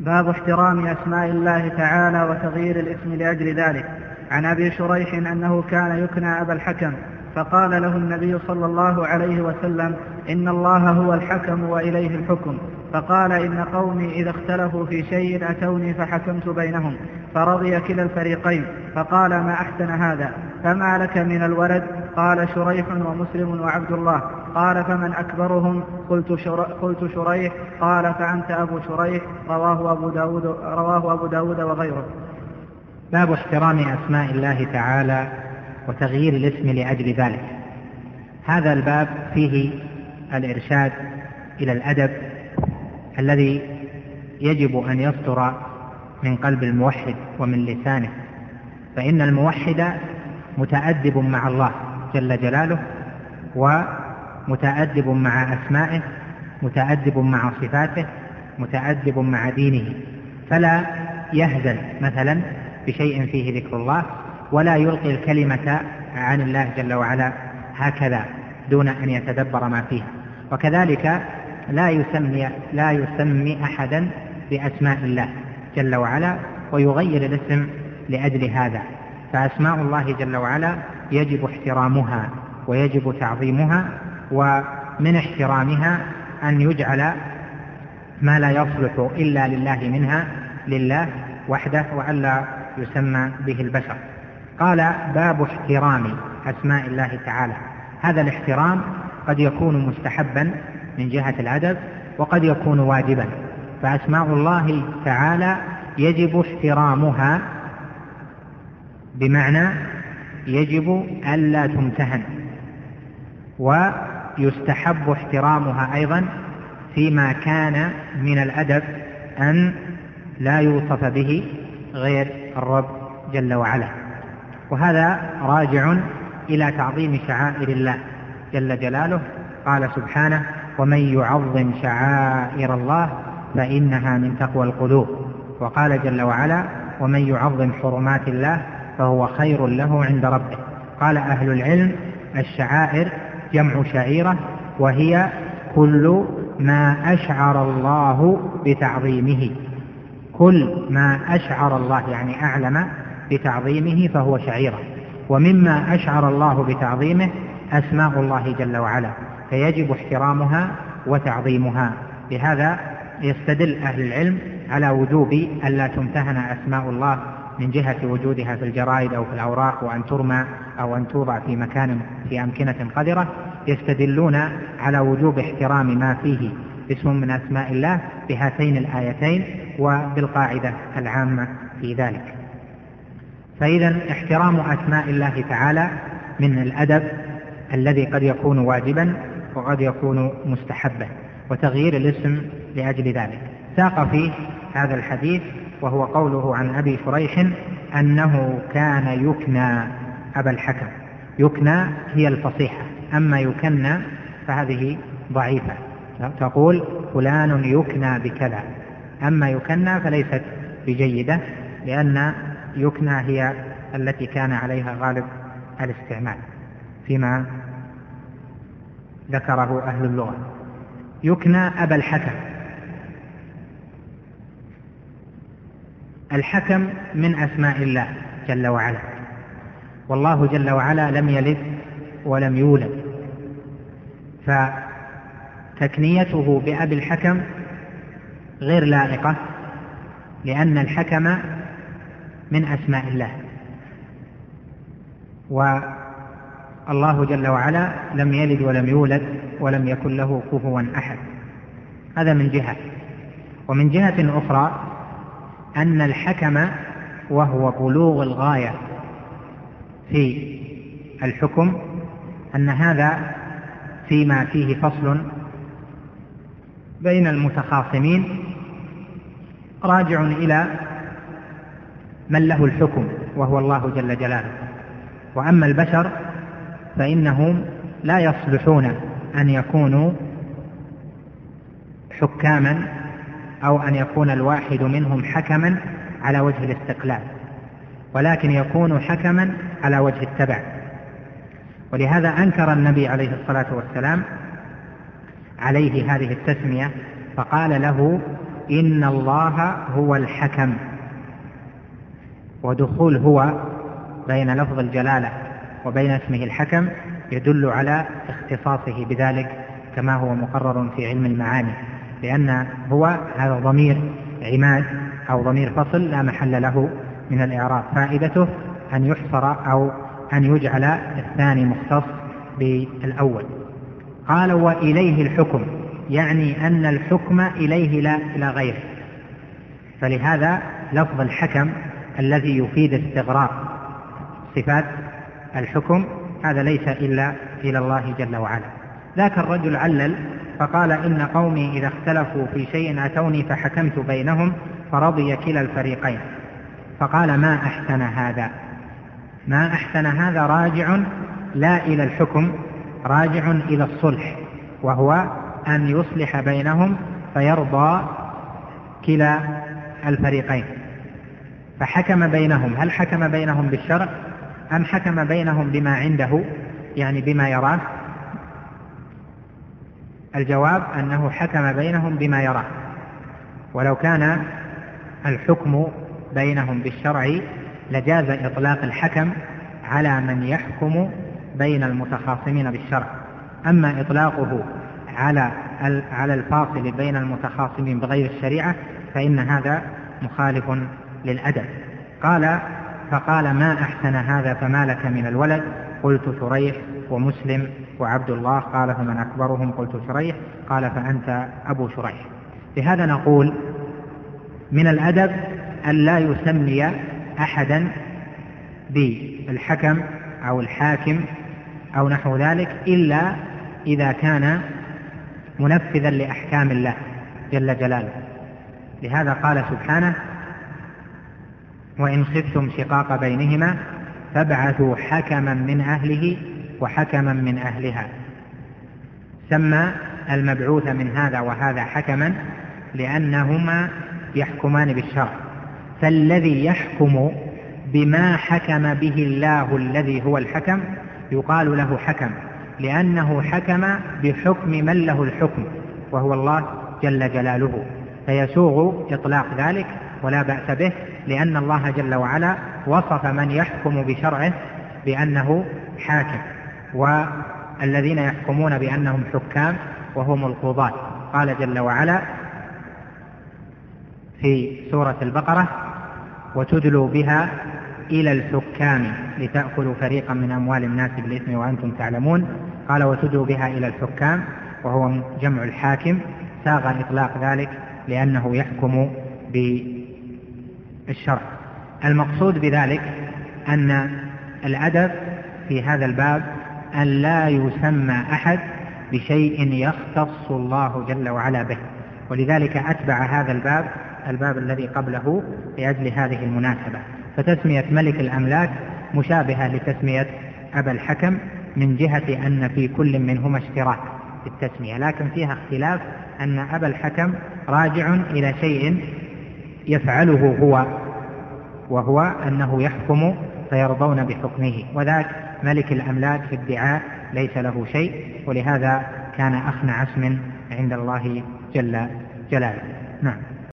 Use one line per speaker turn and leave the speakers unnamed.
باب احترام أسماء الله تعالى وتغيير الاسم لأجل ذلك. عن أبي شريح أنه كان يكنى أبا الحكم فقال له النبي صلى الله عليه وسلم إن الله هو الحكم وإليه الحكم. فقال إن قومي إذا اختلفوا في شيء أتوني فحكمت بينهم فرضي كلا الفريقين. فقال ما أحسن هذا؟ فما لك من الولد؟ قال شريح ومسلم وعبد الله. قال فمن أكبرهم؟ قلت, شر... قلت شريح. قال فأنت أبو شريح. رواه أبو داود, رواه أبو داود وغيره.
باب احترام أسماء الله تعالى وتغيير الاسم لأجل ذلك. هذا الباب فيه الإرشاد إلى الأدب الذي يجب أن يصدر من قلب الموحد ومن لسانه. فإن الموحد متأدب مع الله جل جلاله ومتأدب مع أسمائه متأدب مع صفاته متأدب مع دينه. فلا يهزل مثلا بشيء فيه ذكر الله ولا يلقي الكلمة عن الله جل وعلا هكذا دون أن يتدبر ما فيها. وكذلك لا يسمي لا يسمي أحدا بأسماء الله جل وعلا ويغير الاسم لأجل هذا. فأسماء الله جل وعلا يجب احترامها ويجب تعظيمها ومن احترامها أن يجعل ما لا يصلح إلا لله منها لله وحده وألا يسمى به البشر. قال باب احترام أسماء الله تعالى. هذا الاحترام قد يكون مستحبا من جهة الأدب وقد يكون واجبا. فأسماء الله تعالى يجب احترامها بمعنى يجب ألا تمتهن. ويستحب احترامها أيضا فيما كان من الأدب أن لا يوصف به غير الرب جل وعلا. وهذا راجع إلى تعظيم شعائر الله جل جلاله. قال سبحانه ومن يعظم شعائر الله فإنها من تقوى القلوب. وقال جل وعلا ومن يعظم حرمات الله فهو خير له عند ربه. قال أهل العلم الشعائر جمع شعيرة وهي كل ما أشعر الله بتعظيمه. كل ما أشعر الله يعني أعلم بتعظيمه فهو شعيرة. ومما أشعر الله بتعظيمه أسماء الله جل وعلا فيجب احترامها وتعظيمها. بهذا يستدل أهل العلم على وجوب ألا تمتهن أسماء الله من جهة وجودها في الجرائد أو في الأوراق وأن ترمى أو أن توضع في مكان في أمكنة قذرة يستدلون على وجوب احترام ما فيه اسم من أسماء الله بهاتين الآيتين وبالقاعدة العامة في ذلك. فإذا احترام أسماء الله تعالى من الأدب الذي قد يكون واجبا وقد يكون مستحبا وتغيير الاسم لأجل ذلك. ساق فيه هذا الحديث وهو قوله عن أبي شريح أنه كان يكنى أبا الحكم. يكنى هي الفصيحة. أما يكنى فهذه ضعيفة. تقول فلان يكنى بكذا. أما يكنى فليست بجيدة لأن يكنى هي التي كان عليها غالب الاستعمال فيما ذكره أهل اللغة. يكنى أبا الحكم. الحكم من أسماء الله جل وعلا. والله جل وعلا لم يلد ولم يولد. فتكنيته بأبي الحكم غير لائقة لأن الحكم من أسماء الله. والله جل وعلا لم يلد ولم يولد ولم يكن له كفوا أحد. هذا من جهة. ومن جهة أخرى أن الحكم وهو بلوغ الغاية في الحكم أن هذا فيما فيه فصل بين المتخاصمين راجع إلى من له الحكم وهو الله جل جلاله. وأما البشر فإنهم لا يصلحون أن يكونوا حكاما أو أن يكون الواحد منهم حكما على وجه الاستقلال ولكن يكون حكما على وجه التبع. ولهذا أنكر النبي عليه الصلاة والسلام عليه هذه التسمية فقال له إن الله هو الحكم ودخول هو بين لفظ الجلالة وبين اسمه الحكم يدل على اختصاصه بذلك كما هو مقرر في علم المعاني. لأن هو هذا ضمير عماد أو ضمير فصل لا محل له من الإعراب. فائدته أن يحصر أو أن يجعل الثاني مختص بالأول. قال وإليه الحكم يعني أن الحكم إليه لا إلى غيره فلهذا لفظ الحكم الذي يفيد استغراق صفات الحكم هذا ليس إلا إلى الله جل وعلا. ذاك الرجل علل فقال إن قومي إذا اختلفوا في شيء أتوني فحكمت بينهم فرضي كلا الفريقين. فقال ما أحسن هذا؟ ما أحسن هذا راجع لا إلى الحكم راجع إلى الصلح وهو أن يصلح بينهم فيرضى كلا الفريقين. فحكم بينهم هل حكم بينهم بالشرع أم حكم بينهم بما عنده؟ يعني بما يراه. الجواب أنه حكم بينهم بما يراه. ولو كان الحكم بينهم بالشرع لجاز إطلاق الحكم على من يحكم بين المتخاصمين بالشرع. أما إطلاقه على على الفاصل بين المتخاصمين بغير الشريعة فإن هذا مخالف للأدب. قال فقال ما أحسن هذا فما لك من الولد؟ قلت شريح ومسلم وعبد الله قال فمن أكبرهم؟ قلت شريح. قال فأنت أبو شريح. لهذا نقول من الأدب أن لا يسمي أحدا بالحكم أو الحاكم أو نحو ذلك إلا إذا كان منفذا لأحكام الله جل جلاله. لهذا قال سبحانه وإن خفتم شقاق بينهما فابعثوا حكما من أهله وحكما من أهلها. سمى المبعوث من هذا وهذا حكما لأنهما يحكمان بالشرع. فالذي يحكم بما حكم به الله الذي هو الحكم يقال له حكم لأنه حكم بحكم من له الحكم وهو الله جل جلاله. فيسوغ إطلاق ذلك ولا بأس به لأن الله جل وعلا وصف من يحكم بشرعه بأنه حاكم. والذين يحكمون بأنهم حكام وهم القضاة. قال جل وعلا في سورة البقرة وتدلوا بها إلى الحكام لتأكلوا فريقا من أموال الناس بالإثم وأنتم تعلمون. قال وتدلوا بها إلى الحكام وهو جمع الحاكم. ساغ إطلاق ذلك لأنه يحكم بالشرع. المقصود بذلك أن الأدب في هذا الباب أن لا يسمى أحد بشيء يختص الله جل وعلا به. ولذلك أتبع هذا الباب الباب الذي قبله لأجل هذه المناسبة. فتسمية ملك الأملاك مشابهة لتسمية أبا الحكم من جهة أن في كل منهما اشتراك في التسمية. لكن فيها اختلاف أن أبا الحكم راجع إلى شيء يفعله هو وهو أنه يحكم فيرضون بحكمه. وذاك ملك الأملاك في ادعاء ليس له شيء ولهذا كان أخنع اسم عند الله جل جلاله. نعم.